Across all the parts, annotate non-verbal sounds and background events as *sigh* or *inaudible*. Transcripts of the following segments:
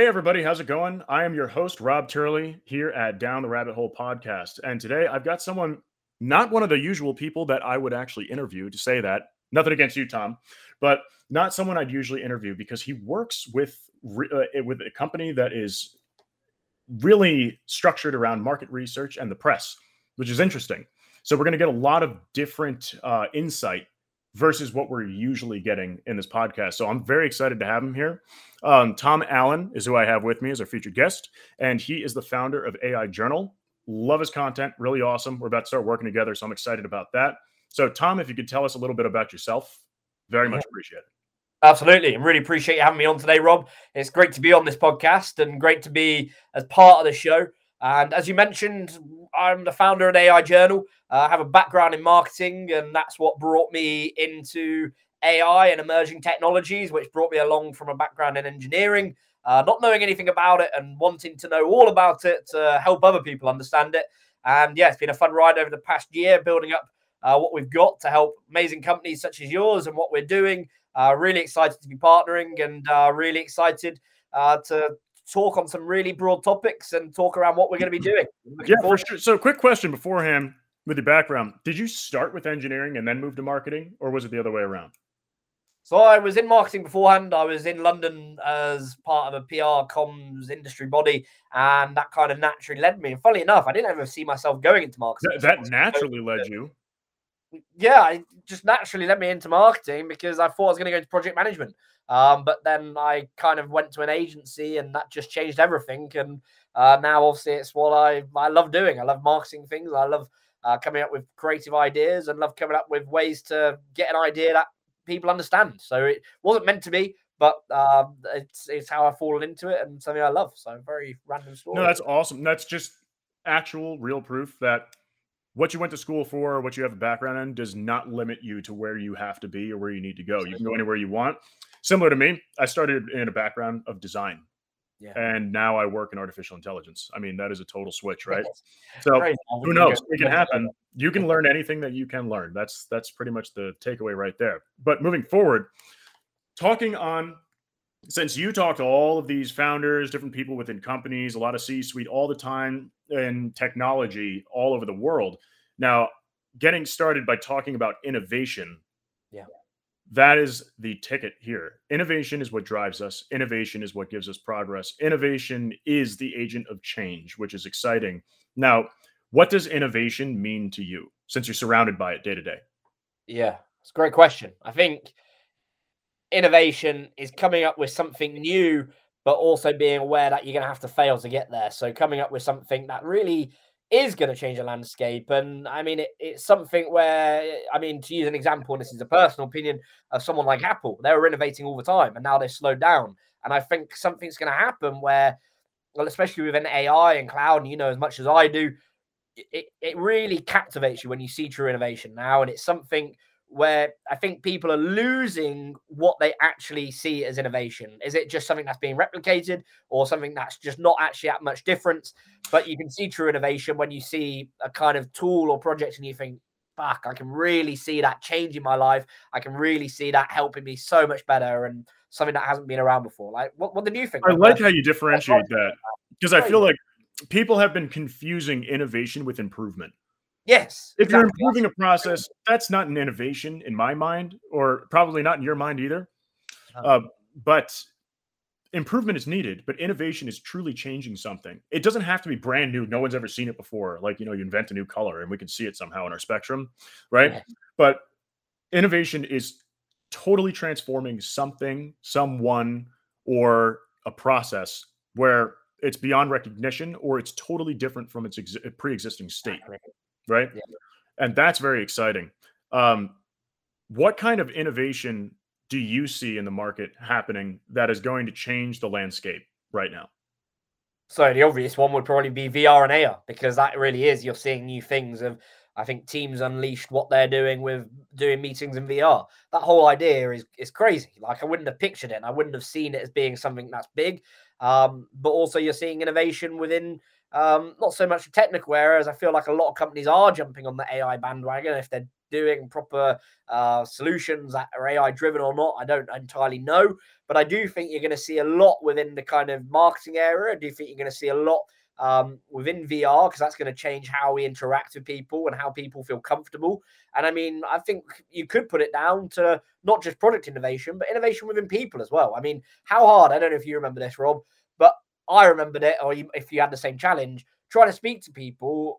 Hey, everybody, how's it going? I am your host, Rob Turley, here at Down the Rabbit Hole podcast. And today I've got someone, not one of the usual people that I would actually interview to say that. Nothing against you, Tom, but not someone I'd usually interview because he works with, uh, with a company that is really structured around market research and the press, which is interesting. So we're going to get a lot of different uh, insight versus what we're usually getting in this podcast. So I'm very excited to have him here. Um, Tom Allen is who I have with me as our featured guest, and he is the founder of AI Journal. Love his content, really awesome. We're about to start working together, so I'm excited about that. So, Tom, if you could tell us a little bit about yourself, very much appreciate it. Absolutely. and really appreciate you having me on today, Rob. It's great to be on this podcast and great to be as part of the show. And as you mentioned, I'm the founder of AI Journal. Uh, I have a background in marketing, and that's what brought me into AI and emerging technologies, which brought me along from a background in engineering, uh, not knowing anything about it and wanting to know all about it to help other people understand it. And yeah, it's been a fun ride over the past year building up uh, what we've got to help amazing companies such as yours and what we're doing. Uh, really excited to be partnering and uh, really excited uh, to talk on some really broad topics and talk around what we're going to be doing. Yeah, for sure. So, quick question beforehand with your background: Did you start with engineering and then move to marketing, or was it the other way around? So I was in marketing beforehand. I was in London as part of a PR comms industry body, and that kind of naturally led me. And funnily enough, I didn't ever see myself going into marketing. That, that naturally led you. Yeah, it just naturally led me into marketing because I thought I was going to go into project management. Um, but then I kind of went to an agency, and that just changed everything. And uh, now, obviously, it's what I I love doing. I love marketing things. I love uh, coming up with creative ideas, and love coming up with ways to get an idea that people understand. So it wasn't meant to be, but um, it's it's how I've fallen into it, and something I love. So very random story. No, that's awesome. That's just actual, real proof that what you went to school for, or what you have a background in, does not limit you to where you have to be or where you need to go. You can go anywhere you want. Similar to me, I started in a background of design. Yeah. And now I work in artificial intelligence. I mean, that is a total switch, right? So who knows? It can happen. You can learn anything that you can learn. That's that's pretty much the takeaway right there. But moving forward, talking on since you talk to all of these founders, different people within companies, a lot of C-suite all the time in technology all over the world. Now, getting started by talking about innovation. Yeah that is the ticket here. Innovation is what drives us. Innovation is what gives us progress. Innovation is the agent of change, which is exciting. Now, what does innovation mean to you since you're surrounded by it day to day? Yeah, it's a great question. I think innovation is coming up with something new, but also being aware that you're going to have to fail to get there. So, coming up with something that really is going to change the landscape. And I mean, it, it's something where, I mean, to use an example, and this is a personal opinion of someone like Apple, they were innovating all the time and now they've slowed down. And I think something's going to happen where, well, especially with an AI and cloud, and you know as much as I do, it, it really captivates you when you see true innovation now. And it's something where I think people are losing what they actually see as innovation. Is it just something that's being replicated or something that's just not actually that much difference? But you can see true innovation when you see a kind of tool or project and you think, fuck, I can really see that changing my life. I can really see that helping me so much better and something that hasn't been around before. Like, what, what did you think? I like how you differentiate that because I feel like people have been confusing innovation with improvement. Yes. If exactly. you're improving a process, that's not an innovation in my mind, or probably not in your mind either. Uh, but improvement is needed, but innovation is truly changing something. It doesn't have to be brand new. No one's ever seen it before. Like, you know, you invent a new color and we can see it somehow in our spectrum, right? Yeah. But innovation is totally transforming something, someone, or a process where it's beyond recognition or it's totally different from its ex- pre-existing state right? Yeah. And that's very exciting. Um, what kind of innovation do you see in the market happening that is going to change the landscape right now? So the obvious one would probably be VR and AR because that really is you're seeing new things of I think Teams unleashed what they're doing with doing meetings in VR. That whole idea is is crazy. Like I wouldn't have pictured it. And I wouldn't have seen it as being something that's big. Um, but also you're seeing innovation within um, not so much technical areas. I feel like a lot of companies are jumping on the AI bandwagon if they're doing proper uh, solutions that are AI driven or not. I don't entirely know, but I do think you're going to see a lot within the kind of marketing area. I do think you're going to see a lot um, within VR because that's going to change how we interact with people and how people feel comfortable. And I mean, I think you could put it down to not just product innovation, but innovation within people as well. I mean, how hard? I don't know if you remember this, Rob, but I remembered it, or if you had the same challenge, trying to speak to people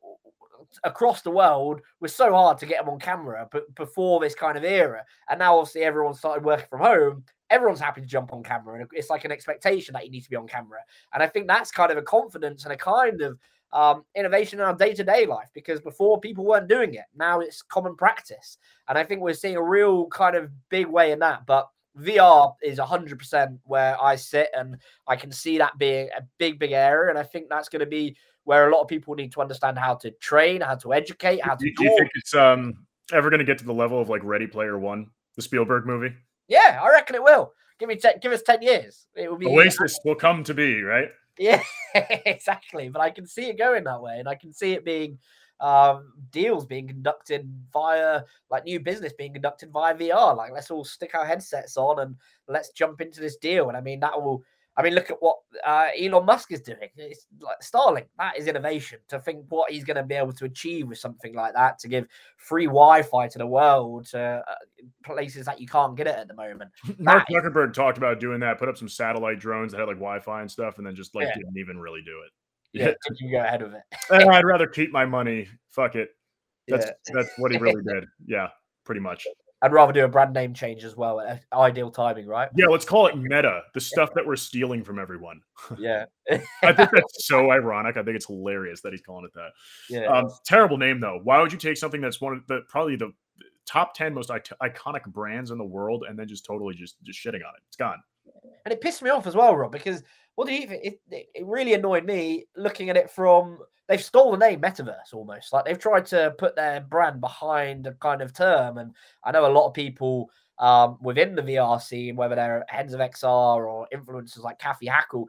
across the world was so hard to get them on camera but before this kind of era. And now obviously everyone started working from home everyone's happy to jump on camera and it's like an expectation that you need to be on camera. And i think that's kind of a confidence and a kind of um, innovation in our day-to-day life because before people weren't doing it. Now it's common practice. And i think we're seeing a real kind of big way in that but VR is 100% where I sit, and I can see that being a big, big area. And I think that's going to be where a lot of people need to understand how to train, how to educate, how to. Do, do you think it's um ever going to get to the level of like Ready Player One, the Spielberg movie? Yeah, I reckon it will. Give me ten, give us ten years. It will be Oasis will come to be, right? Yeah, *laughs* exactly. But I can see it going that way, and I can see it being um, deals being conducted via like new business being conducted via VR. Like let's all stick our headsets on and let's jump into this deal. And I mean that will I mean, look at what uh, Elon Musk is doing. It's like Starlink. That is innovation. To think what he's going to be able to achieve with something like that, to give free Wi-Fi to the world, to uh, places that you can't get it at the moment. *laughs* Mark Zuckerberg is... talked about doing that. Put up some satellite drones that had like Wi-Fi and stuff, and then just like yeah. didn't even really do it. Yeah, *laughs* did you go ahead of it? I'd rather keep my money. Fuck it. That's yeah. that's what he really did. *laughs* Yeah, pretty much. I'd rather do a brand name change as well. Ideal timing, right? Yeah, let's call it meta, the stuff that we're stealing from everyone. *laughs* Yeah. I think that's so ironic. I think it's hilarious that he's calling it that. Yeah. Um, terrible name, though. Why would you take something that's one of the probably the top 10 most iconic brands in the world and then just totally just, just shitting on it? It's gone. And it pissed me off as well, Rob, because what do you think? It, it really annoyed me looking at it from they've stolen the name metaverse almost like they've tried to put their brand behind a kind of term and i know a lot of people um, within the vr scene whether they're heads of xr or influencers like Cathy Hackl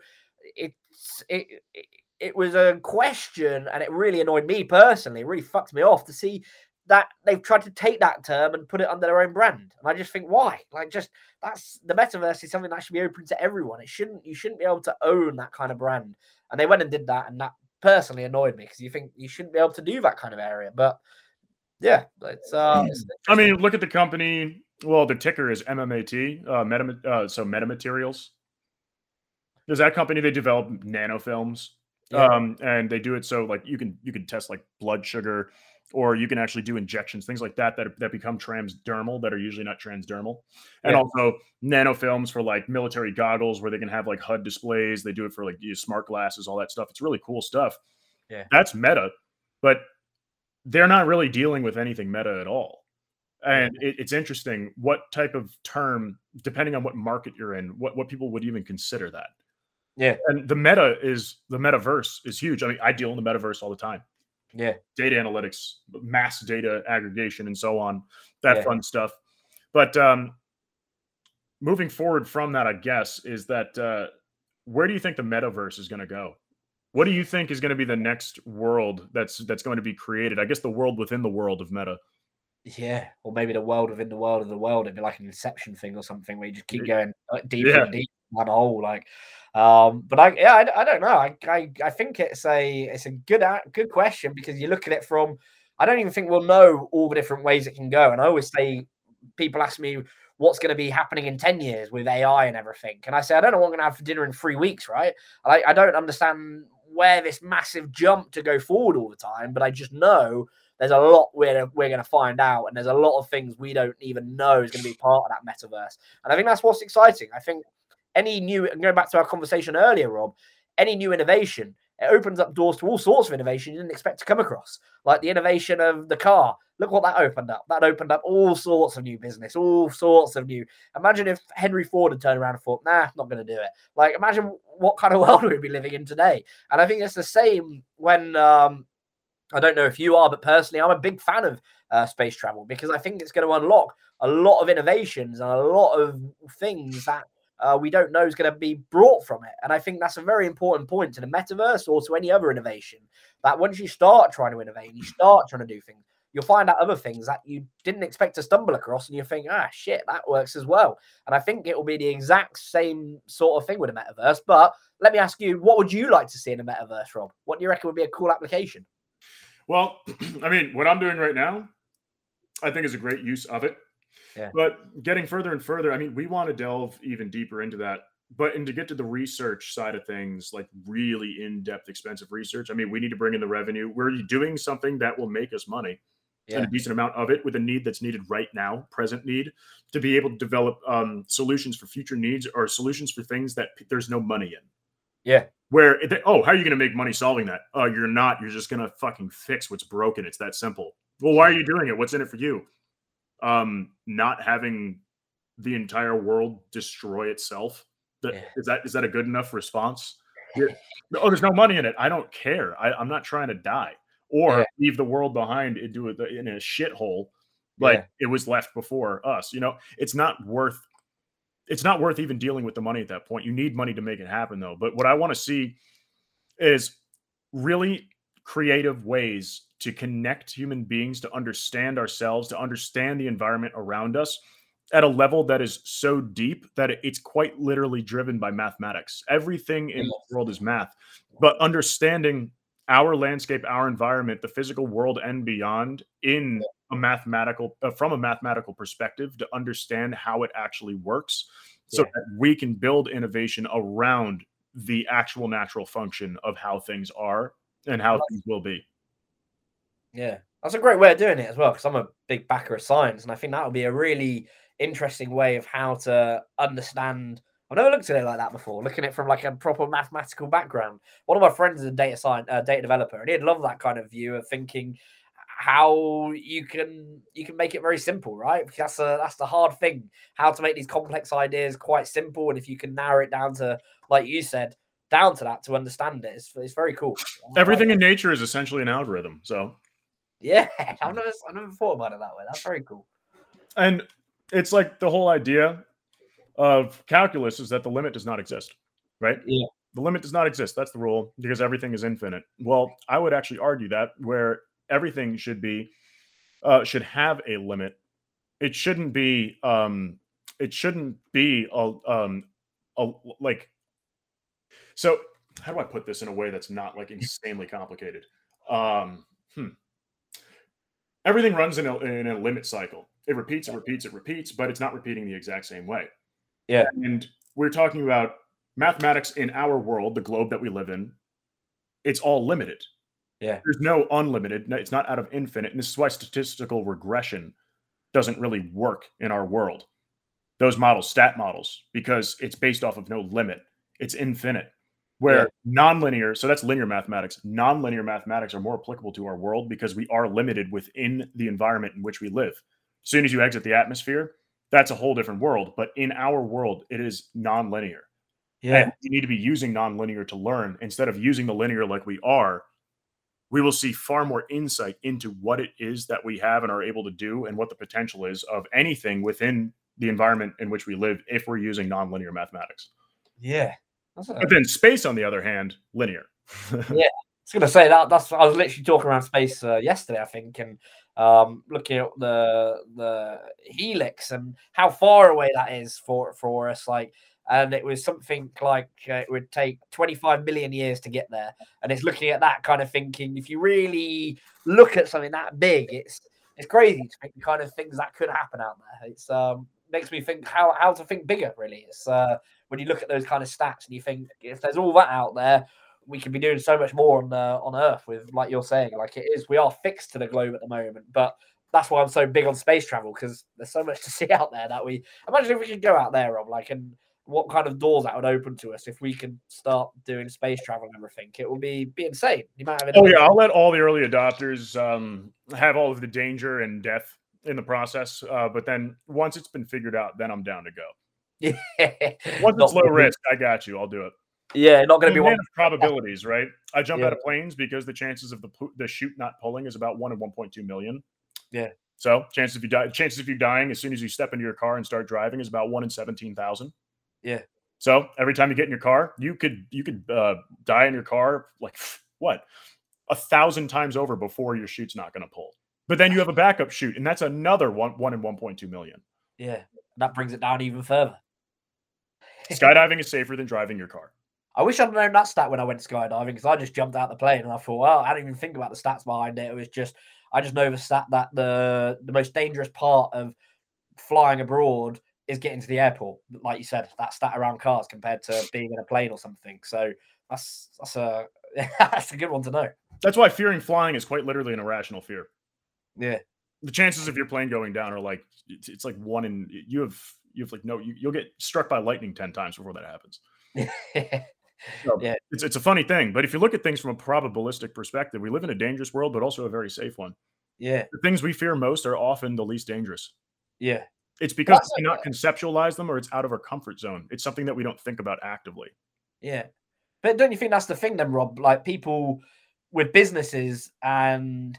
it's it, it it was a question and it really annoyed me personally it really fucked me off to see that they've tried to take that term and put it under their own brand and i just think why like just that's the metaverse is something that should be open to everyone it shouldn't you shouldn't be able to own that kind of brand and they went and did that and that personally annoyed me because you think you shouldn't be able to do that kind of area. But yeah, it's. Uh, it's I mean, look at the company. Well, the ticker is MMAT, uh, Meta, uh, so Metamaterials. There's that company. They develop nanofilms, yeah. um, and they do it so like you can you can test like blood sugar, or you can actually do injections, things like that that, that become transdermal that are usually not transdermal, and yeah. also nanofilms for like military goggles where they can have like HUD displays. They do it for like smart glasses, all that stuff. It's really cool stuff. Yeah, that's meta, but they're not really dealing with anything meta at all. And it, it's interesting what type of term, depending on what market you're in, what what people would even consider that. Yeah, and the meta is the metaverse is huge. I mean, I deal in the metaverse all the time. Yeah. Data analytics, mass data aggregation, and so on. That yeah. fun stuff. But um, moving forward from that, I guess, is that uh, where do you think the metaverse is going to go? What do you think is going to be the next world that's that's going to be created? I guess the world within the world of meta. Yeah, or maybe the world within the world of the world. It'd be like an Inception thing or something where you just keep going deeper yeah. and deeper a hole. Like, um, but I, yeah, I, I don't know. I, I, I think it's a, it's a good, good question because you look at it from. I don't even think we'll know all the different ways it can go. And I always say, people ask me what's going to be happening in 10 years with AI and everything. And I say, I don't know what I'm going to have for dinner in three weeks, right? I, I don't understand where this massive jump to go forward all the time, but I just know there's a lot we're, we're going to find out. And there's a lot of things we don't even know is going to be part of that metaverse. And I think that's what's exciting. I think any new, and going back to our conversation earlier, Rob, any new innovation, it opens up doors to all sorts of innovation you didn't expect to come across, like the innovation of the car. Look what that opened up. That opened up all sorts of new business, all sorts of new. Imagine if Henry Ford had turned around and thought, nah, not going to do it. Like, imagine what kind of *laughs* world we'd be living in today. And I think it's the same when, um, I don't know if you are, but personally, I'm a big fan of uh, space travel because I think it's going to unlock a lot of innovations and a lot of things that uh, we don't know is going to be brought from it. And I think that's a very important point to the metaverse or to any other innovation that once you start trying to innovate and you start trying to do things, you'll find out other things that you didn't expect to stumble across, and you think, ah, shit, that works as well. And I think it will be the exact same sort of thing with a metaverse. But let me ask you, what would you like to see in a metaverse, Rob? What do you reckon would be a cool application? Well, *clears throat* I mean, what I'm doing right now, I think is a great use of it. Yeah. But getting further and further, I mean, we want to delve even deeper into that. But and to get to the research side of things, like really in-depth, expensive research, I mean, we need to bring in the revenue. We're doing something that will make us money. Yeah. And a decent amount of it with a need that's needed right now, present need, to be able to develop um, solutions for future needs or solutions for things that p- there's no money in. Yeah. Where, they, oh, how are you going to make money solving that? Oh, you're not. You're just going to fucking fix what's broken. It's that simple. Well, why are you doing it? What's in it for you? Um, not having the entire world destroy itself. That, yeah. Is that is that a good enough response? oh, there's no money in it. I don't care. I, am not trying to die or yeah. leave the world behind and do it in a shithole like yeah. it was left before us. You know, it's not worth it's not worth even dealing with the money at that point. You need money to make it happen though. But what I want to see is really creative ways to connect human beings to understand ourselves, to understand the environment around us at a level that is so deep that it's quite literally driven by mathematics. Everything in the world is math, but understanding our landscape, our environment, the physical world and beyond in a mathematical uh, from a mathematical perspective to understand how it actually works so yeah. that we can build innovation around the actual natural function of how things are and how things will be. Yeah, that's a great way of doing it as well. Because I'm a big backer of science, and I think that would be a really interesting way of how to understand. I've never looked at it like that before. Looking at it from like a proper mathematical background. One of my friends is a data science, uh, data developer, and he'd love that kind of view of thinking how you can you can make it very simple, right? Because that's a, that's the hard thing. How to make these complex ideas quite simple, and if you can narrow it down to, like you said, down to that to understand it, it's, it's very cool. Everything in nature is essentially an algorithm. So, yeah, *laughs* I've never I've never thought about it that way. That's very cool. And it's like the whole idea of calculus is that the limit does not exist, right? Yeah. The limit does not exist. That's the rule because everything is infinite. Well, I would actually argue that where everything should be uh, should have a limit. It shouldn't be um, it shouldn't be a, um, a like so how do I put this in a way that's not like insanely complicated? Um, hmm. Everything runs in a, in a limit cycle. It repeats, it repeats, it repeats, but it's not repeating the exact same way. Yeah. And we're talking about mathematics in our world, the globe that we live in. It's all limited. Yeah. There's no unlimited. It's not out of infinite. And this is why statistical regression doesn't really work in our world. Those models, stat models, because it's based off of no limit. It's infinite. Where yeah. nonlinear, so that's linear mathematics. Nonlinear mathematics are more applicable to our world because we are limited within the environment in which we live. As soon as you exit the atmosphere, that's a whole different world. But in our world, it is nonlinear. Yeah. And you need to be using nonlinear to learn instead of using the linear like we are we will see far more insight into what it is that we have and are able to do and what the potential is of anything within the environment in which we live if we're using nonlinear mathematics. Yeah. But then space, on the other hand, linear. *laughs* yeah. I was going to say that. That's I was literally talking around space uh, yesterday, I think, and um, looking at the the helix and how far away that is for for us. Like and it was something like uh, it would take 25 million years to get there. And it's looking at that kind of thinking. If you really look at something that big it's it's crazy to think the kind of things that could happen out there. It's um makes me think how how to think bigger really. It's uh when you look at those kind of stats and you think if there's all that out there we could be doing so much more on uh, on earth with like you're saying like it is. We are fixed to the globe at the moment but that's why I'm so big on space travel because there's so much to see *laughs* out there that we imagine if we could go out there, Rob, like and what kind of doors that would open to us if we could start doing space travel and everything. It would be be insane. You might have oh yeah, I'll let all the early adopters um, have all of the danger and death in the process. Uh, but then once it's been figured out, then I'm down to go. *laughs* Yeah. Once it's low risk, I got you. I'll do it. Yeah, not going to be one of probabilities, right? I jump yeah. out of planes because the chances of the the chute not pulling is about one in 1.2 million. Yeah. So chances of you die, chances of you dying as soon as you step into your car and start driving is about one in 17,000. Yeah. So every time you get in your car, you could you could uh, die in your car like *sniffs* what a thousand times over before your chute's not going to pull. But then you have a backup chute, and that's another one one in 1.2 million. Yeah, that brings it down even further. *laughs* Skydiving is safer than driving your car. I wish I'd known that stat when I went skydiving because I just jumped out the plane and I thought, well, I didn't even think about the stats behind it. It was just I just know the stat that the the most dangerous part of flying abroad is getting to the airport. Like you said, that stat around cars compared to being in a plane or something. So that's that's a *laughs* that's a good one to know. That's why fearing flying is quite literally an irrational fear. Yeah. The chances of your plane going down are like it's, it's like one in you have you have like no you, you'll get struck by lightning 10 times before that happens. *laughs* So Yeah. it's it's a funny thing, but if you look at things from a probabilistic perspective, we live in a dangerous world, but also a very safe one. yeah. The things we fear most are often the least dangerous. Yeah. It's because That's we cannot conceptualize them or it's out of our comfort zone. It's something that we don't think about actively. Yeah. But don't you think that's the thing then, Rob? Like people with businesses and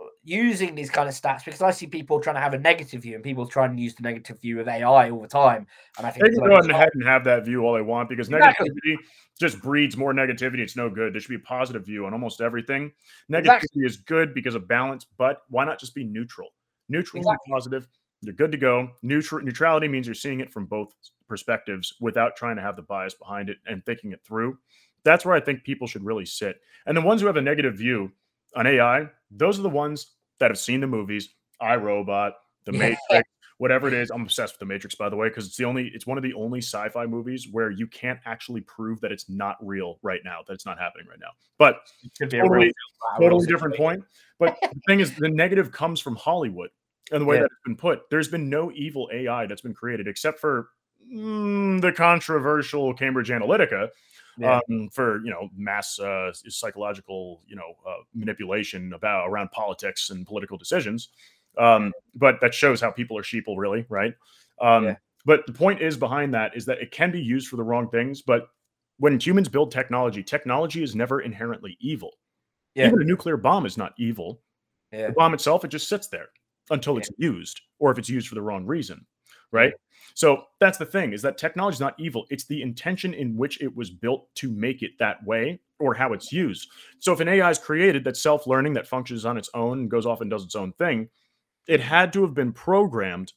uh, using these kind of stats because I see people trying to have a negative view and people trying to use the negative view of AI all the time. And I think They can go ahead and have that view all they want because Exactly. negativity just breeds more negativity. It's no good. There should be a positive view on almost everything. Negativity Exactly. is good because of balance, but why not just be neutral? Neutral Exactly. and positive. You're good to go. Neutral neutrality means you're seeing it from both perspectives without trying to have the bias behind it and thinking it through. That's where I think people should really sit. And the ones who have a negative view on AI, those are the ones that have seen the movies, iRobot, The Matrix, whatever it is. I'm obsessed with The Matrix, by the way, because it's the only, it's one of the only sci-fi movies where you can't actually prove that it's not real right now, that it's not happening right now. But it could be a totally, totally different point. But the thing is, the negative comes from Hollywood and the way Yeah. that it's been put. There's been no evil AI that's been created except for mm, the controversial Cambridge Analytica Yeah. um, for you know mass uh, psychological you know uh, manipulation about around politics and political decisions. Um, but that shows how people are sheeple, really, right? Um, Yeah. But the point is behind that is that it can be used for the wrong things. But when humans build technology, technology is never inherently evil. Yeah. Even a nuclear bomb is not evil. yeah. The bomb itself, it just sits there until Yeah. it's used, or if it's used for the wrong reason, right? So that's the thing is that technology is not evil. It's the intention in which it was built to make it that way or how it's used. So if an AI is created that's self-learning, that functions on its own and goes off and does its own thing, it had to have been programmed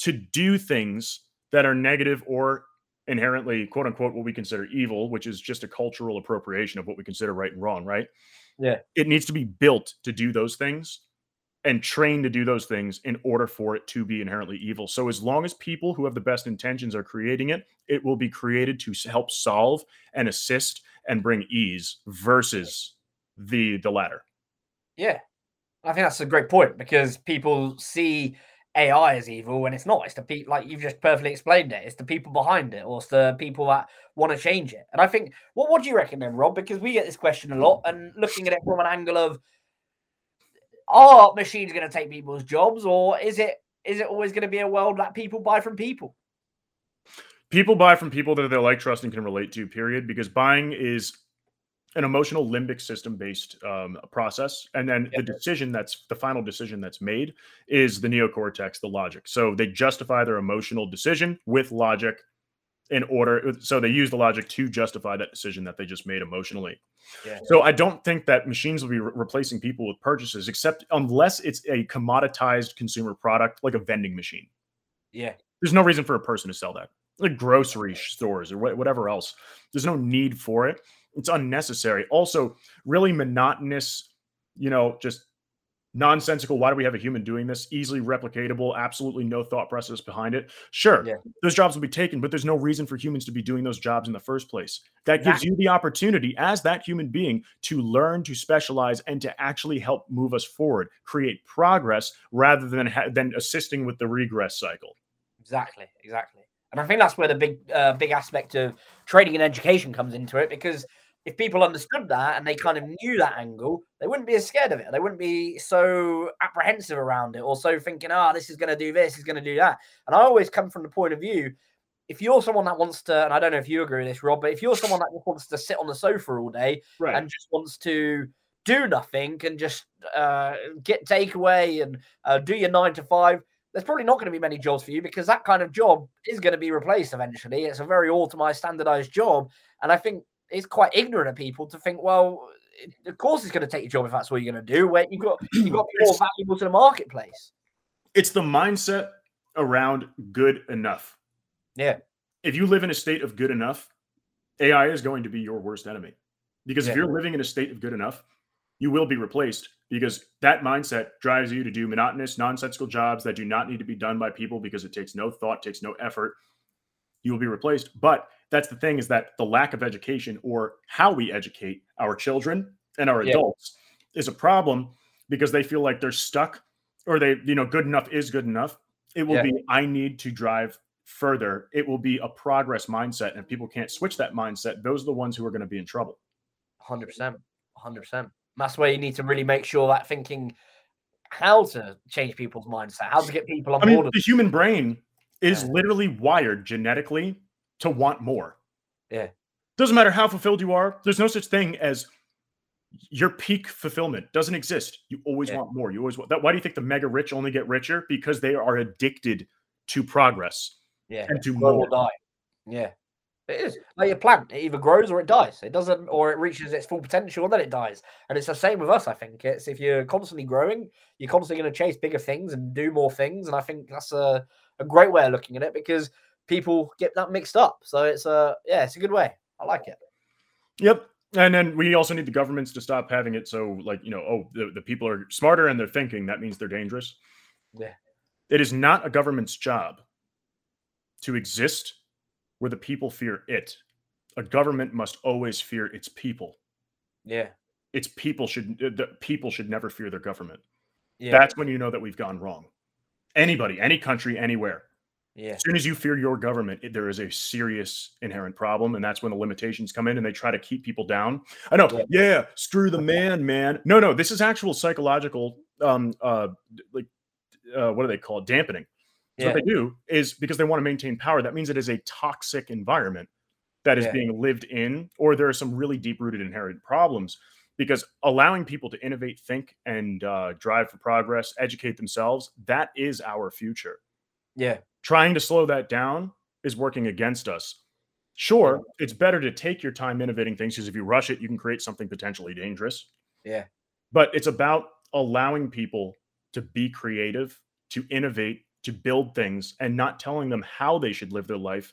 to do things that are negative or inherently quote unquote what we consider evil, which is just a cultural appropriation of what we consider right and wrong, right? Yeah. It needs to be built to do those things and trained to do those things in order for it to be inherently evil. So as long as people who have the best intentions are creating it, it will be created to help solve and assist and bring ease versus the the latter. Yeah. I think that's a great point because people see AI as evil when it's not. It's the people, like you've just perfectly explained it. It's the people behind it, or it's the people that want to change it. And I think, what what do you reckon then, Rob? Because we get this question a lot, and looking at it from an angle of, are machines going to take people's jobs, or is it is it always going to be a world that people buy from people? People buy from people that they like, trust, and can relate to. Period. Because buying is an emotional limbic system based um, process, and then the decision that's the final decision that's made is the neocortex, the logic. So they justify their emotional decision with logic in order. So they use the logic to justify that decision that they just made emotionally. Yeah. So I don't think that machines will be re- replacing people with purchases, except unless it's a commoditized consumer product like a vending machine. Yeah. There's no reason for a person to sell that, like grocery stores or wha- whatever else. There's no need for it. It's unnecessary. Also, really monotonous, you know, just nonsensical. Why do we have a human doing this? Easily replicatable, absolutely no thought process behind it. Sure, Yeah. those jobs will be taken, but there's no reason for humans to be doing those jobs in the first place. That gives you the opportunity as that human being to learn, to specialize, and to actually help move us forward, create progress rather than ha- than assisting with the regress cycle. Exactly, exactly. And I think that's where the big, uh, big aspect of training and education comes into it. Because if people understood that and they kind of knew that angle, they wouldn't be as scared of it. They wouldn't be so apprehensive around it, or so thinking, "Ah, this is going to do this, is going to do that." And I always come from the point of view: if you're someone that wants to, and I don't know if you agree with this, Rob, but if you're someone that just wants to sit on the sofa all day Right. and just wants to do nothing and just uh, get takeaway and uh, do your nine to five, there's probably not going to be many jobs for you because that kind of job is going to be replaced eventually. It's a very automized, standardized job. And I think it's quite ignorant of people to think, well, of course, it's going to take your job if that's what you're going to do. Where you've got you've got to *clears throat* more valuable to the marketplace. It's the mindset around good enough. Yeah. If you live in a state of good enough, AI is going to be your worst enemy. Because Yeah. if you're living in a state of good enough, you will be replaced because that mindset drives you to do monotonous, nonsensical jobs that do not need to be done by people because it takes no thought, takes no effort. You will be replaced. But that's the thing is that the lack of education or how we educate our children and our Yeah. adults is a problem because they feel like they're stuck or they, you know, good enough is good enough. It will Yeah. be, I need to drive further. It will be a progress mindset. And if people can't switch that mindset, those are the ones who are going to be in trouble. Hundred percent, hundred percent. That's where you need to really make sure that thinking how to change people's mindset, how to get people on I mean, board. the human brain is Yeah. literally wired genetically to want more. Yeah. Doesn't matter how fulfilled you are. There's no such thing as your peak fulfillment doesn't exist. You always Yeah. want more. You always want that. Why do you think the mega rich only get richer? Because they are addicted to progress yeah, and to more. or die. Yeah, it is like a plant. It either grows or it dies. It doesn't, or it reaches its full potential and then it dies. And it's the same with us. I think it's if you're constantly growing, you're constantly going to chase bigger things and do more things. And I think that's a, a great way of looking at it because people get that mixed up. So it's a yeah, it's a good way. I like it. Yep. And then we also need the governments to stop having it so, like, you know, oh, the, the people are smarter and they're thinking. That means they're dangerous. Yeah. It is not a government's job to exist where the people fear it. A government must always fear its people. Yeah, Its people should, the people should never fear their government. yeah, That's when you know that we've gone wrong. Anybody, any country, anywhere. yeah, As soon as you fear your government, it- there is a serious inherent problem, and that's when the limitations come in and they try to keep people down. I know, Yeah. yeah, screw the man, man. No, no, this is actual psychological, um, uh, like, uh, what do they call it? Dampening. So yeah, what they do is because they want to maintain power. That means it is a toxic environment that is Yeah. being lived in, or there are some really deep-rooted inherent problems. Because allowing people to innovate, think, and uh, drive for progress, educate themselves, that is our future yeah, trying to slow that down is working against us. Sure, it's better to take your time innovating things because if you rush it, you can create something potentially dangerous. yeah, But it's about allowing people to be creative, to innovate, to build things, and not telling them how they should live their life,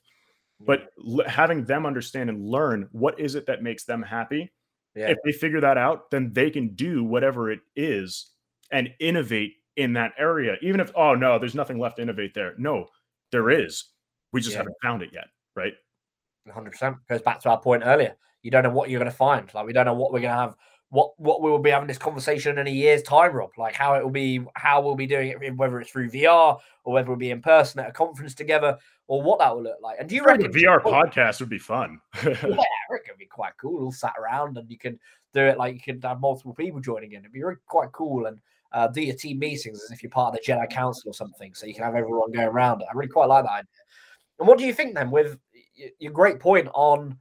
but l- having them understand and learn what is it that makes them happy. Yeah, If they figure that out, then they can do whatever it is and innovate in that area. Even if, oh no, there's nothing left to innovate there. No, there is. We just Yeah. haven't found it yet, right? hundred percent goes back to our point earlier. You don't know what you're going to find. Like we don't know what we're going to have. What what we will be having this conversation in a year's time, Rob. Like how it will be, how we'll be doing it, whether it's through VR or whether we'll be in person at a conference together, or what that will look like. And do you reckon a VR oh, podcast would be fun. Yeah, *laughs* I reckon it'd be quite cool. All sat around, and you can do it like you can have multiple people joining in. It'd be really quite cool, and uh, do your team meetings as if you're part of the Jedi Council or something, so you can have everyone going around it. I really quite like that idea. And what do you think then with your great point on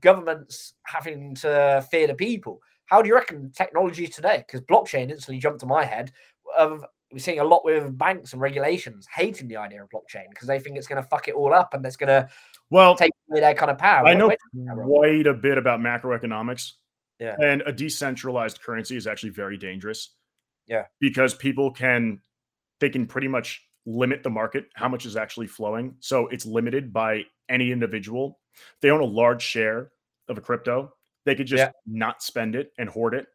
governments having to fear the people? How do you reckon technology today? Because blockchain instantly jumped to my head. Of we're seeing a lot with banks and regulations hating the idea of blockchain because they think it's going to fuck it all up and it's going to well, take away their kind of power. I know where do you think that, Rob? quite a bit about macroeconomics. Yeah. And a decentralized currency is actually very dangerous. Yeah. Because people can they can pretty much limit the market, how much is actually flowing. So it's limited by any individual. If they own a large share of a crypto, they could just Yeah. not spend it and hoard it.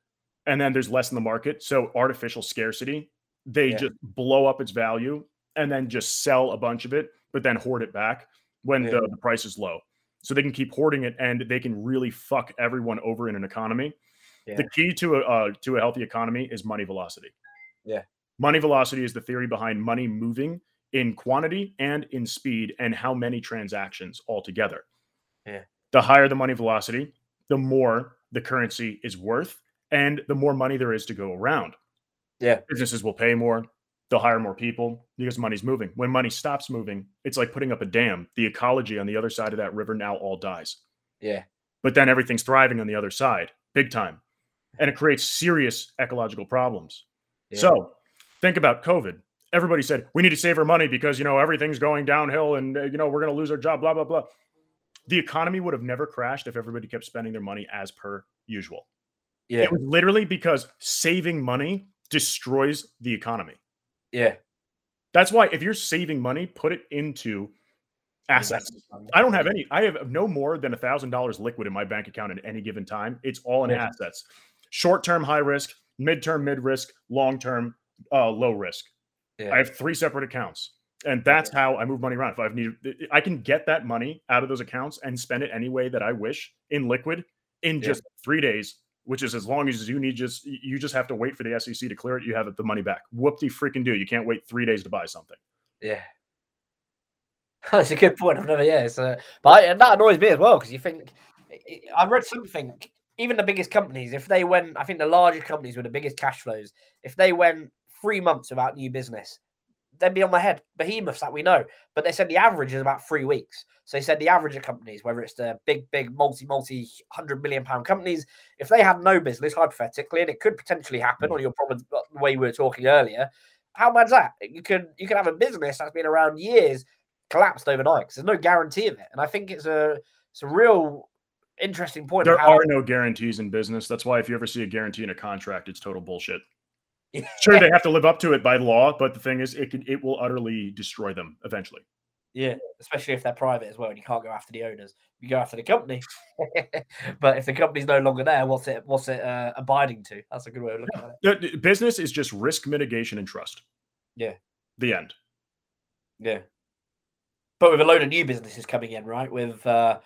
And then there's less in the market. So artificial scarcity, they Yeah. just blow up its value and then just sell a bunch of it, but then hoard it back when Yeah. the, the price is low. So they can keep hoarding it and they can really fuck everyone over in an economy. Yeah. The key to a uh, to a healthy economy is money velocity. Yeah. Money velocity is the theory behind money moving in quantity and in speed and how many transactions altogether. Yeah. The higher the money velocity, the more the currency is worth and the more money there is to go around. Yeah. Businesses will pay more, they'll hire more people because money's moving. When money stops moving, it's like putting up a dam. The ecology on the other side of that river now all dies. Yeah. But then everything's thriving on the other side, big time. And it creates serious ecological problems. Yeah. So think about COVID. Everybody said, we need to save our money because, you know, everything's going downhill and, uh, you know, we're going to lose our job, blah, blah, blah. The economy would have never crashed if everybody kept spending their money as per usual. Yeah. It was literally because saving money destroys the economy. Yeah. That's why if you're saving money, put it into assets. I don't have any. I have no more than a thousand dollars liquid in my bank account at any given time. It's all in Yeah. assets. Short term, high risk. Mid term, mid risk. Long term, uh, low risk. Yeah. I have three separate accounts, and that's how I move money around. If I've need, I can get that money out of those accounts and spend it any way that I wish in liquid in Yeah. just three days. Which is as long as you need. Just you just have to wait for the SEC to clear it. You have the money back. Whoop de freaking do. You can't wait three days to buy something. Yeah. *laughs* That's a good point. I've never, yeah. So, but I, and that annoys me as well because you think I- I- read something. Even the biggest companies, if they went, I think the largest companies with the biggest cash flows, if they went three months without new business, they'd be on my head. Behemoths that we know, but they said the average is about three weeks. So they said the average of companies, whether it's the big, big, multi, multi hundred million pound companies, if they had no business, hypothetically, and it could potentially happen on mm. your problems, uh, the way we were talking earlier, how bad's that? You can you can have a business that's been around years collapsed overnight 'cause there's no guarantee of it. And I think it's a it's a real interesting point. There how, are no guarantees in business. That's why if you ever see a guarantee in a contract, it's total bullshit. *laughs* Sure, they have to live up to it by law, but the thing is, it can it will utterly destroy them eventually. yeah, especially if they're private as well, and you can't go after the owners. You go after the company. *laughs* but if the company's no longer there, what's it what's it uh, abiding to? That's a good way of looking at it. Business is just risk mitigation and trust. Yeah. The end. Yeah. But with a load of new businesses coming in, right? With uh,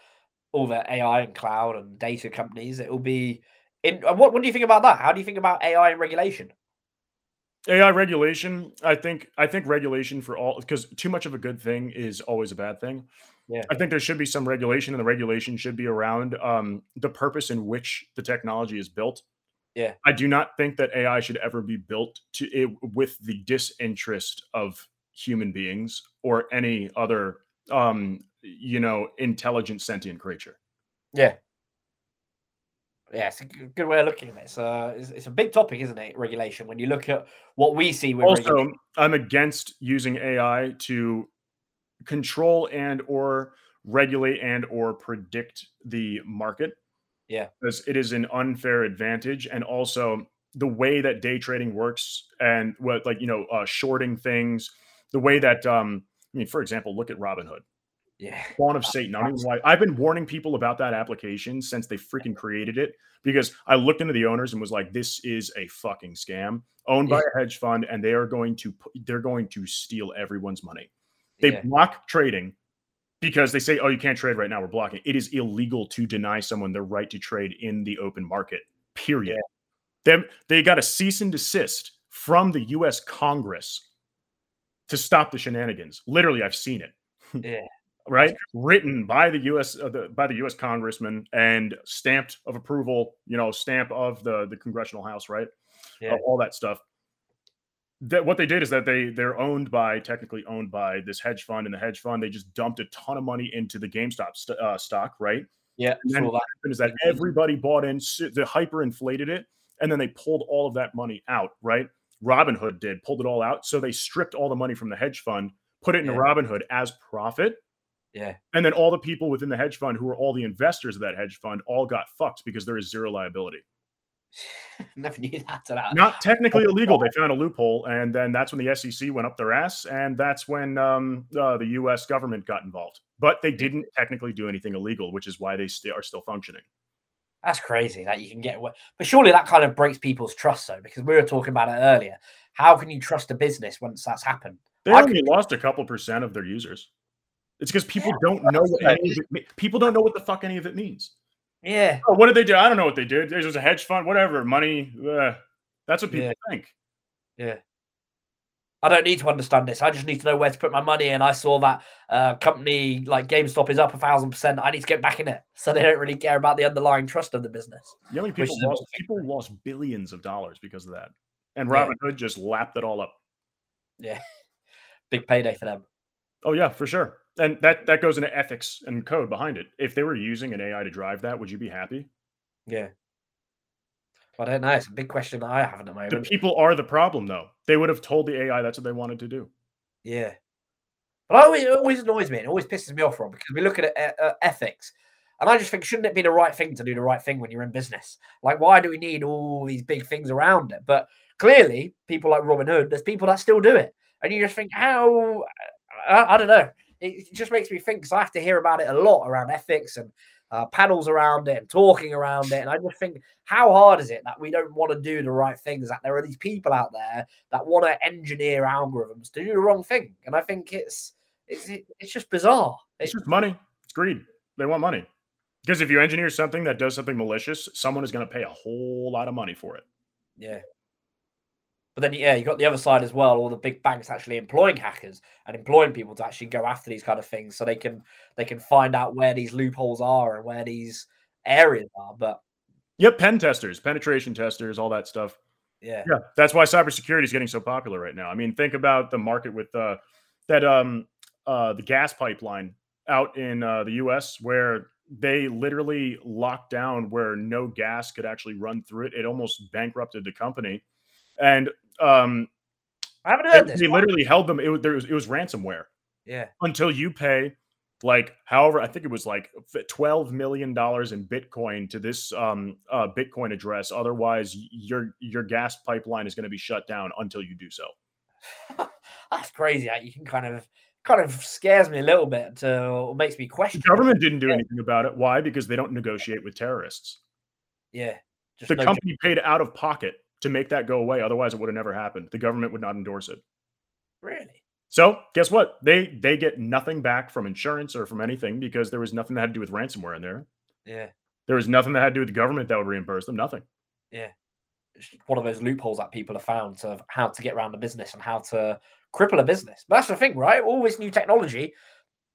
all the AI and cloud and data companies, it will be. In, uh, what, what do you think about that? How do you think about AI and regulation? AI regulation, I think I think regulation for all because too much of a good thing is always a bad thing. Yeah. I think there should be some regulation and the regulation should be around um, the purpose in which the technology is built. Yeah. I do not think that AI should ever be built to it with the disinterest of human beings or any other um you know intelligent sentient creature. Yeah. Yeah, it's a good way of looking at it. It's, uh, it's, it's a big topic, isn't it? Regulation. When you look at what we see with also regulation. i'm against using ai to control and or regulate and or predict the market Yeah. because it is an unfair advantage and also the way that day trading works and what like you know uh shorting things the way that um i mean for example look at robinhood Yeah. *laughs* Spawn of Satan. I know why. I've been warning people about that application since they freaking created it because I looked into the owners and was like, "This is a fucking scam, owned by a hedge fund, and they are going to they're going to steal everyone's money." They yeah. block trading because they say, "Oh, you can't trade right now. We're blocking." It is illegal to deny someone their right to trade in the open market. Period. Them they got a cease and desist from the U.S. Congress to stop the shenanigans. Literally, I've seen it *laughs* Yeah. Right? Written by the U.S. Uh, the, by the U.S. congressman and stamped of approval, you know, stamp of the the congressional house, right? Yeah. Of all that stuff. That what they did is that they they're owned by technically owned by this hedge fund, and the hedge fund they just dumped a ton of money into the GameStop st- uh, stock, right? Yeah. And that. happened is that everybody bought in, the hyper inflated it, and then they pulled all of that money out, right? Robinhood did, pulled it all out. So they stripped all the money from the hedge fund, put it into Yeah. Robinhood as profit. Yeah. And then all the people within the hedge fund who were all the investors of that hedge fund all got fucked because there is zero liability. *laughs* Never knew that. That. Not technically illegal. They found a loophole. And then that's when the SEC went up their ass. And that's when um, uh, the US government got involved. But they didn't technically do anything illegal, which is why they st- are still functioning. That's crazy that you can get away. But surely that kind of breaks people's trust, though, because we were talking about it earlier. How can you trust a business once that's happened? They I only lost a couple percent of their users. It's because people don't know what right. any of it, people don't know what the fuck any of it means. Yeah. Oh, what did they do? I don't know what they did. There's just a hedge fund, whatever, money. uh, that's what people Yeah. think. Yeah. I don't need to understand this. I just need to know where to put my money. And I saw that uh, company like GameStop is up a thousand percent. I need to get back in it. So they don't really care about the underlying trust of the business. You know how many Which people lost? People lost billions of dollars because of that. And Yeah. Robinhood just lapped it all up. Yeah. *laughs* Big payday for them. Oh yeah, for sure. And that that goes into ethics and code behind it. If they were using an AI to drive that, would you be happy? Yeah. I don't know. It's a big question that I have at the The people are the problem, though. They would have told the AI that's what they wanted to do. Yeah. But I always, it always annoys me. It always pisses me off, Rob, because we look at uh, ethics. And I just think, shouldn't it be the right thing to do the right thing when you're in business? Like, why do we need all these big things around it? But clearly, people like Robinhood, there's people that still do it. And you just think, how? I, I don't know. It just makes me think because I have to hear about it a lot around ethics and uh, panels around it and talking around it. And I just think, how hard is it that we don't want to do the right things? That there are these people out there that want to engineer algorithms to do the wrong thing. And I think it's it's it's just bizarre. It's just money. It's greed. They want money. Because if you engineer something that does something malicious, someone is going to pay a whole lot of money for it. Yeah. But then, yeah, you got the other side as well. All the big banks actually employing hackers and employing people to actually go after these kind of things, so they can they can find out where these loopholes are and where these areas are. But yep, pen testers, penetration testers, all that stuff. Yeah, yeah, that's why cybersecurity is getting so popular right now. I mean, think about the market with uh, that um uh the gas pipeline out in uh, the U.S. where they literally locked down where no gas could actually run through it. It almost bankrupted the company, and um, I haven't heard this. They literally held them. It was, there was it was ransomware. Yeah. Until you pay like however I think it was like 12 million dollars in bitcoin to this um uh bitcoin address otherwise your your gas pipeline is going to be shut down until you do so. *laughs* That's crazy. You can kind of kind of scares me a little bit to makes me question. The government didn't do anything about it. Why? Because they don't negotiate with terrorists. Yeah. the no company joke. paid out of pocket to make that go away. Otherwise, it would have never happened. The government would not endorse it. Really? So guess what? They they get nothing back from insurance or from anything because there was nothing that had to do with ransomware in there. Yeah. There was nothing that had to do with the government that would reimburse them. Nothing. Yeah. It's one of those loopholes that people have found to how to get around the business and how to cripple a business. But that's the thing, right? All this new technology.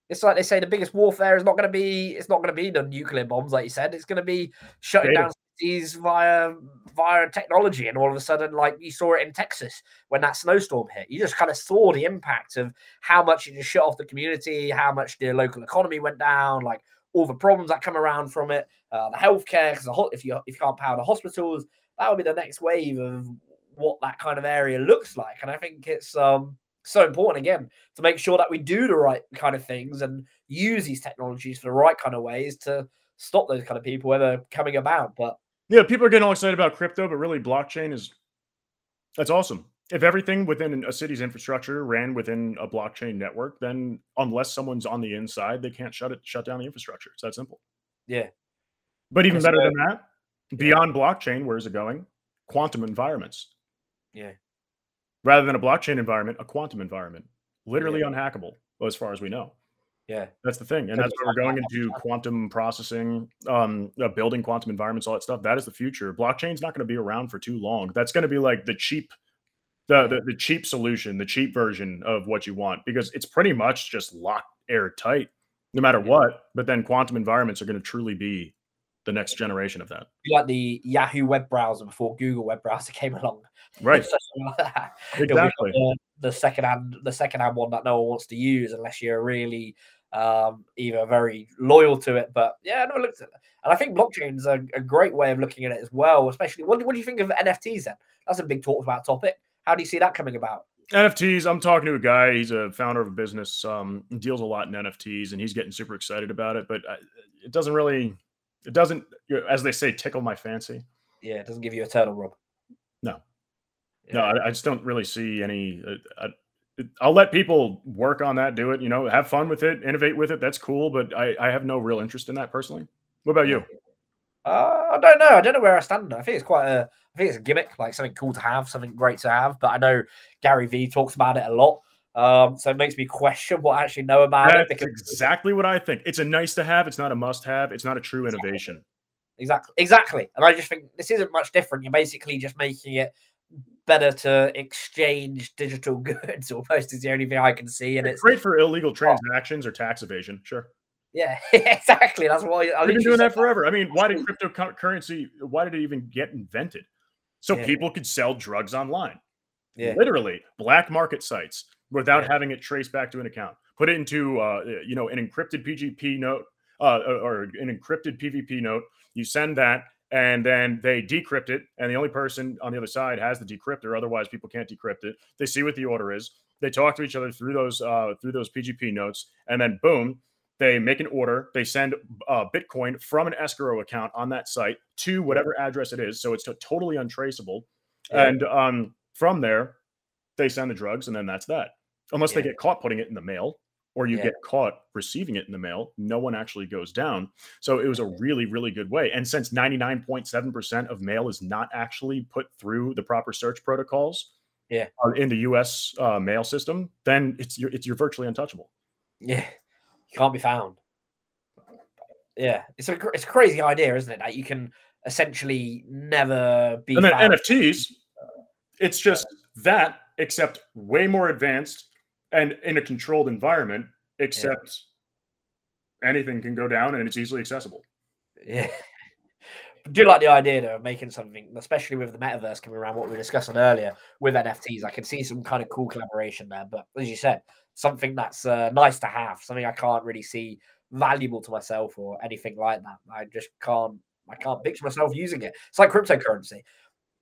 It's like they say the biggest warfare is not going to be it's not going to be the nuclear bombs, like you said. It's going to be shutting Data. down cities via via technology. And all of a sudden, like you saw it in Texas when that snowstorm hit, you just kind of saw the impact of how much it just shut off the community, how much the local economy went down, like all the problems that come around from it, uh, the healthcare. Because if you if you can't power the hospitals, that will be the next wave of what that kind of area looks like. And I think it's um so important again to make sure that we do the right kind of things and use these technologies for the right kind of ways to stop those kind of people they're coming about. But yeah, people are getting all excited about crypto, but really blockchain is that's awesome. If everything within a city's infrastructure ran within a blockchain network, then unless someone's on the inside, they can't shut it shut down the infrastructure. It's that simple. Yeah. But even better than that, beyond blockchain, where's it going? Quantum environments. Yeah. Rather than a blockchain environment, a quantum environment. Literally yeah. unhackable, as far as we know. Yeah, that's the thing, and that's where we're going into quantum processing, um, uh, building quantum environments, all that stuff. That is the future. Blockchain's not going to be around for too long. That's going to be like the cheap, the, the the cheap solution, the cheap version of what you want, because it's pretty much just locked airtight, no matter what. But then quantum environments are going to truly be the next generation of that. Like the Yahoo web browser before Google web browser *laughs* came along, right? *laughs* exactly. The, the second hand, the second hand one that no one wants to use unless you're really um, either very loyal to it. But yeah, no, looked at it. And I think blockchain is a, a, great way of looking at it as well, especially what, what do you think of NFTs then? That's a big talk about topic. How do you see that coming about? NFTs. I'm talking to a guy. He's a founder of a business. Um, deals a lot in NFTs, and he's getting super excited about it. But uh, it doesn't really, it doesn't, as they say, tickle my fancy. Yeah, it doesn't give you a turtle, Rob. No, yeah. no, I, I, just don't really see any. Uh, I'll let people work on that, do it, you know, have fun with it, innovate with it. That's cool, but I, I have no real interest in that personally. What about you? Uh, I don't know. I don't know where I stand. I think it's quite a, I think it's a gimmick, like something cool to have, something great to have. But I know Gary Vee talks about it a lot. Um, so it makes me question what I actually know about That's it. Because exactly what I think. It's a nice to have. It's not a must have. It's not a true innovation. Exactly. Exactly. And I just think this isn't much different. You're basically just making it better to exchange digital *laughs* goods almost is the only thing I can see. And it's, it's great for illegal *laughs* transactions oh. or tax evasion. Sure. Yeah, *laughs* exactly. That's why I've been doing that forever. I mean, why did cryptocurrency? Why did it even get invented? So yeah. people could sell drugs online. Yeah, literally black market sites without yeah. having it traced back to an account. Put it into uh, you know an encrypted PGP note uh, or an encrypted PVP note. You send that, and then they decrypt it and the only person on the other side has the decryptor otherwise people can't decrypt it they see what the order is they talk to each other through those uh, through those pgp notes and then boom they make an order, they send uh, Bitcoin from an escrow account on that site to whatever address it is. So it's totally untraceable. Yeah. And um, from there, they send the drugs, and then that's that. Unless yeah. they get caught putting it in the mail, or you yeah. get caught receiving it in the mail, no one actually goes down. So it was a really, really good way. And since 99.7% of mail is not actually put through the proper search protocols yeah. Uh, in the US uh, mail system, then it's you're, it's you're virtually untouchable. Yeah. You can't be found. Yeah. It's a, it's a crazy idea, isn't it? That you can essentially never be. And then found. NFTs, it's just that, except way more advanced and in a controlled environment, except yeah. anything can go down and it's easily accessible. Yeah. I *laughs* do like the idea though, of making something, especially with the metaverse coming around, what we were discussing earlier with NFTs. I can see some kind of cool collaboration there. But as you said, something that's uh, nice to have, something I can't really see valuable to myself or anything like that. I just can't. I can't picture myself using it. It's like cryptocurrency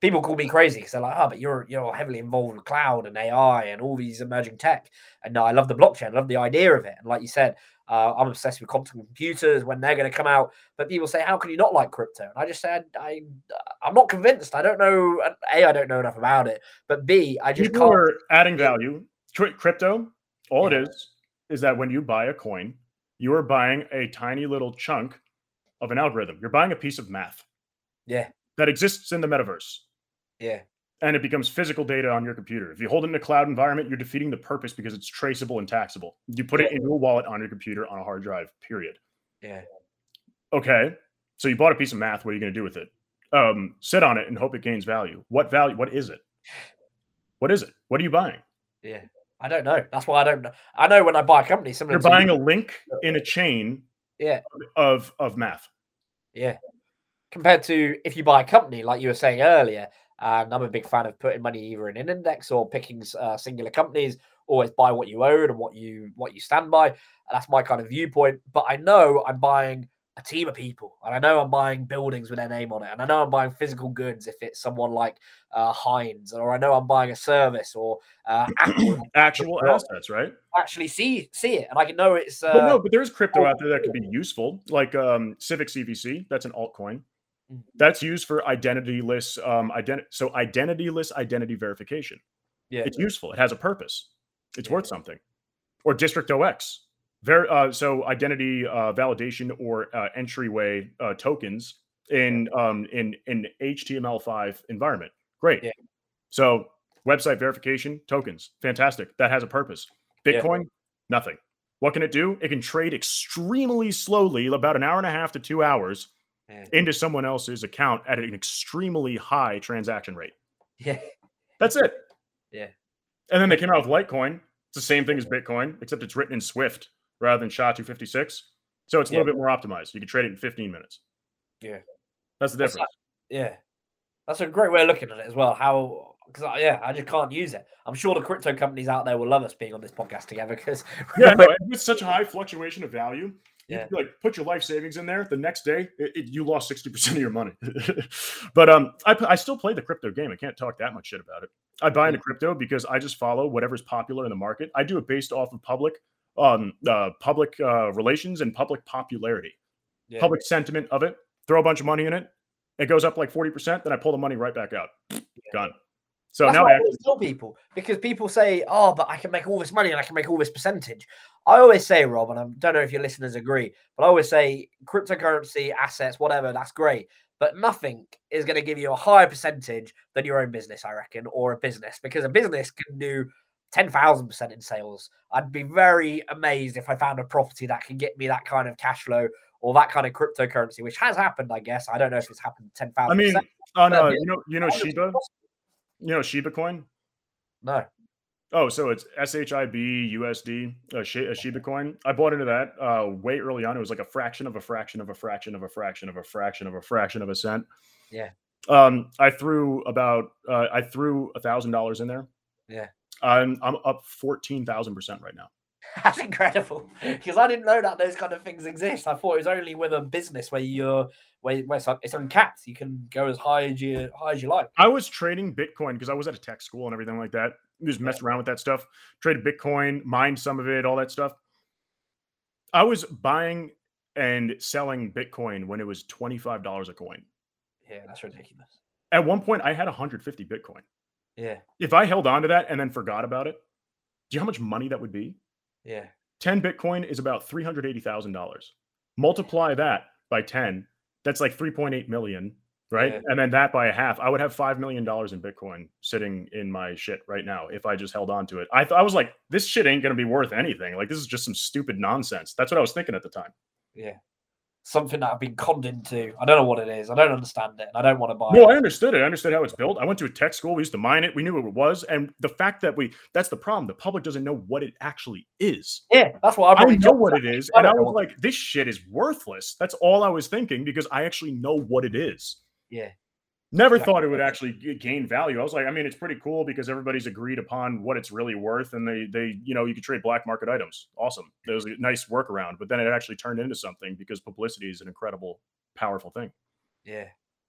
people call me crazy because they're like, oh, but you're you're heavily involved with cloud and AI and all these emerging tech. And I love the blockchain, I love the idea of it. And like you said, uh, I'm obsessed with quantum computers when they're going to come out. But people say, how can you not like crypto? And I just said, I, I'm not convinced. I don't know. A, I don't know enough about it. But B, I just people can't. are adding value. Crypto, all yeah. it is, is that when you buy a coin, you are buying a tiny little chunk of an algorithm. You're buying a piece of math. Yeah. That exists in the metaverse. Yeah. And it becomes physical data on your computer. If you hold it in a cloud environment, you're defeating the purpose because it's traceable and taxable. You put it into a wallet on your computer on a hard drive, period. Yeah. Okay. So you bought a piece of math. What are you going to do with it? Um, sit on it and hope it gains value. What value? What is it? What is it? What are you buying? Yeah. I don't know. That's why I don't know. I know when I buy a company, you're buying you. a link in a chain yeah. of of math. Yeah. Compared to if you buy a company, like you were saying earlier, and I'm a big fan of putting money either in an index or picking uh, singular companies. Always buy what you own and what you what you stand by. And that's my kind of viewpoint. But I know I'm buying a team of people, and I know I'm buying buildings with their name on it, and I know I'm buying physical goods if it's someone like uh, Heinz, or I know I'm buying a service or uh, *clears throat* actual *laughs* assets, right? Actually, see see it, and I can know it's. Uh, but no, but there's crypto out there that could be useful, like um, Civic CVC. That's an altcoin. Mm-hmm. That's used for identityless um ident- so identityless identity verification. Yeah. It's useful. It has a purpose. It's yeah. worth something. Or District OX. Ver- uh, so identity uh, validation or uh, entryway uh, tokens in um, in in HTML5 environment. Great. Yeah. So website verification tokens, fantastic. That has a purpose. Bitcoin, yeah. nothing. What can it do? It can trade extremely slowly, about an hour and a half to two hours, mm-hmm. into someone else's account at an extremely high transaction rate. Yeah. That's it. Yeah. And then they came out with Litecoin. It's the same thing as Bitcoin, except it's written in Swift rather than SHA 256. So it's a yeah. little bit more optimized. You can trade it in 15 minutes. Yeah. That's the difference. That's yeah. That's a great way of looking at it as well. How because yeah, I just can't use it. I'm sure the crypto companies out there will love us being on this podcast together because *laughs* yeah, no, with such a high fluctuation of value, yeah. You like put your life savings in there. The next day, it, it, you lost sixty percent of your money. *laughs* but um, I, I still play the crypto game. I can't talk that much shit about it. I buy into crypto because I just follow whatever's popular in the market. I do it based off of public, um, uh, public uh, relations and public popularity, yeah. public sentiment of it. Throw a bunch of money in it. It goes up like forty percent. Then I pull the money right back out. Yeah. Gone. So That's now I always tell people because people say, "Oh, but I can make all this money and I can make all this percentage." I always say, Rob, and I don't know if your listeners agree, but I always say cryptocurrency, assets, whatever, that's great, but nothing is going to give you a higher percentage than your own business, I reckon, or a business because a business can do ten thousand percent in sales. I'd be very amazed if I found a property that can get me that kind of cash flow or that kind of cryptocurrency, which has happened, I guess. I don't know if it's happened ten thousand. I mean, on uh, you know, you know, Shiba. You know Shiba coin? No. Oh, so it's SHIB USD, a, Shiba coin. I bought into that uh, way early on. It was like a fraction of a fraction of a fraction of a fraction of a fraction of a fraction of a cent. Yeah. Um, I threw about uh, I threw a thousand dollars in there. Yeah. I'm I'm up fourteen thousand percent right now. *laughs* That's incredible because I didn't know that those kind of things exist. I thought it was only with a business where you're where, where it's, it's uncapped. You can go as high as you high as you like. I was trading Bitcoin because I was at a tech school and everything like that. Just messed around with that stuff. Traded Bitcoin, mined some of it, all that stuff. I was buying and selling Bitcoin when it was $25 a coin. Yeah, that's ridiculous. At one point, I had 150 Bitcoin. Yeah, If I held on to that and then forgot about it, do you know how much money that would be? Yeah, 10 Bitcoin is about $380,000. Multiply that by 10, that's like 3.8 million, right? Yeah. And then that by a half, I would have $5 million in Bitcoin sitting in my shit right now if I just held on to it. I, th- I was like, this shit ain't going to be worth anything. Like, this is just some stupid nonsense. That's what I was thinking at the time. yeah. Something that I've been conned into. I don't know what it is. I don't understand it. and I don't want to buy No, it. I understood it. I understood how it's built. I went to a tech school. We used to mine it. We knew what it was. And the fact that we, that's the problem. The public doesn't know what it actually is. Yeah, that's what I I know what it is. I And I was like, this shit is worthless. That's all I was thinking because I actually know what it is. Yeah, Never Exactly. thought it would actually gain value. I was like, I mean, it's pretty cool because everybody's agreed upon what it's really worth, and they, they, you know, you could trade black market items. Awesome. It was a nice workaround, but then it actually turned into something because publicity is an incredible, powerful thing. yeah,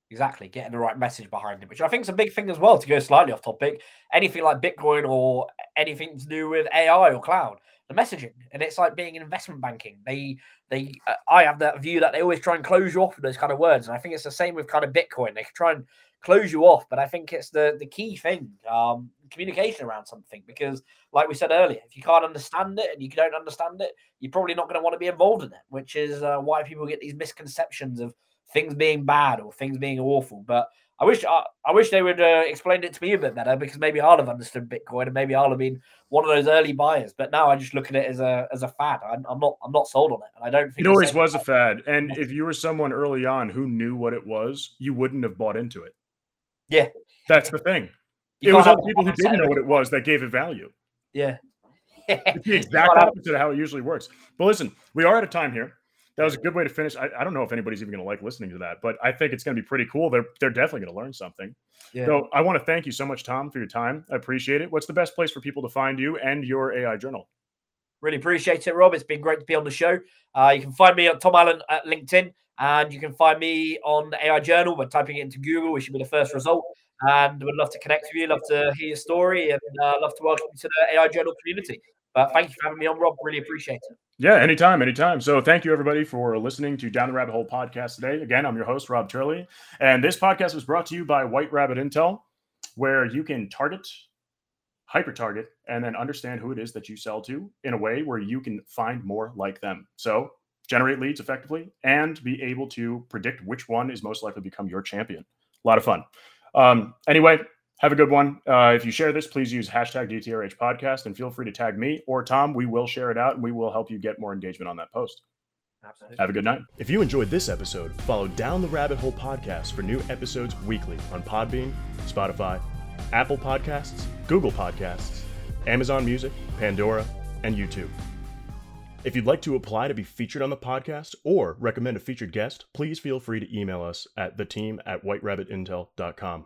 exactly. Getting the right message behind it, which I think is a big thing as well. To go slightly off topic, anything like Bitcoin or anything to do with AI or cloud, the messaging, and it's like being in investment banking. They, they, uh, I have that view that they always try and close you off with those kind of words, and I think it's the same with kind of Bitcoin. They try and close you off, but I think it's the the key thing, um, communication around something. Because, like we said earlier, if you can't understand it and you don't understand it, you're probably not going to want to be involved in it. Which is uh, why people get these misconceptions of things being bad or things being awful. But I wish I, I wish they would uh, explain it to me a bit better because maybe I'll have understood Bitcoin and maybe I'll have been one of those early buyers. But now I just look at it as a as a fad. I'm, I'm not I'm not sold on it, and I don't think It always was a about- fad. And if you were someone early on who knew what it was, you wouldn't have bought into it. Yeah. That's the thing. You it was all people who didn't know what it was that gave it value. Yeah. *laughs* It's the exact opposite of how it usually works. But listen, we are out of time here. That was a good way to finish. I, I don't know if anybody's even going to like listening to that, but I think it's going to be pretty cool. They're they're definitely going to learn something. Yeah. So I want to thank you so much, Tom, for your time. I appreciate it. What's the best place for people to find you and your AI journal? Really appreciate it, Rob. It's been great to be on the show. Uh, you can find me at Tom Allen at LinkedIn, and you can find me on AI Journal by typing it into Google, which should be the first result. And would love to connect with you, love to hear your story, and uh, love to welcome you to the AI Journal community. But thank you for having me on, Rob. Really appreciate it. Yeah, anytime, anytime. So thank you everybody for listening to Down the Rabbit Hole podcast today. Again, I'm your host, Rob Turley. And this podcast was brought to you by White Rabbit Intel, where you can target, hyper target, and then understand who it is that you sell to in a way where you can find more like them. So generate leads effectively and be able to predict which one is most likely to become your champion. A lot of fun. Um, anyway, have a good one. Uh, if you share this, please use hashtag DTRH podcast and feel free to tag me or Tom. We will share it out and we will help you get more engagement on that post. Absolutely. Have a good night. If you enjoyed this episode, follow Down the Rabbit Hole podcast for new episodes weekly on Podbean, Spotify, Apple Podcasts, Google Podcasts, Amazon Music, Pandora, and YouTube. If you'd like to apply to be featured on the podcast or recommend a featured guest, please feel free to email us at the team at whiterabbitintel.com.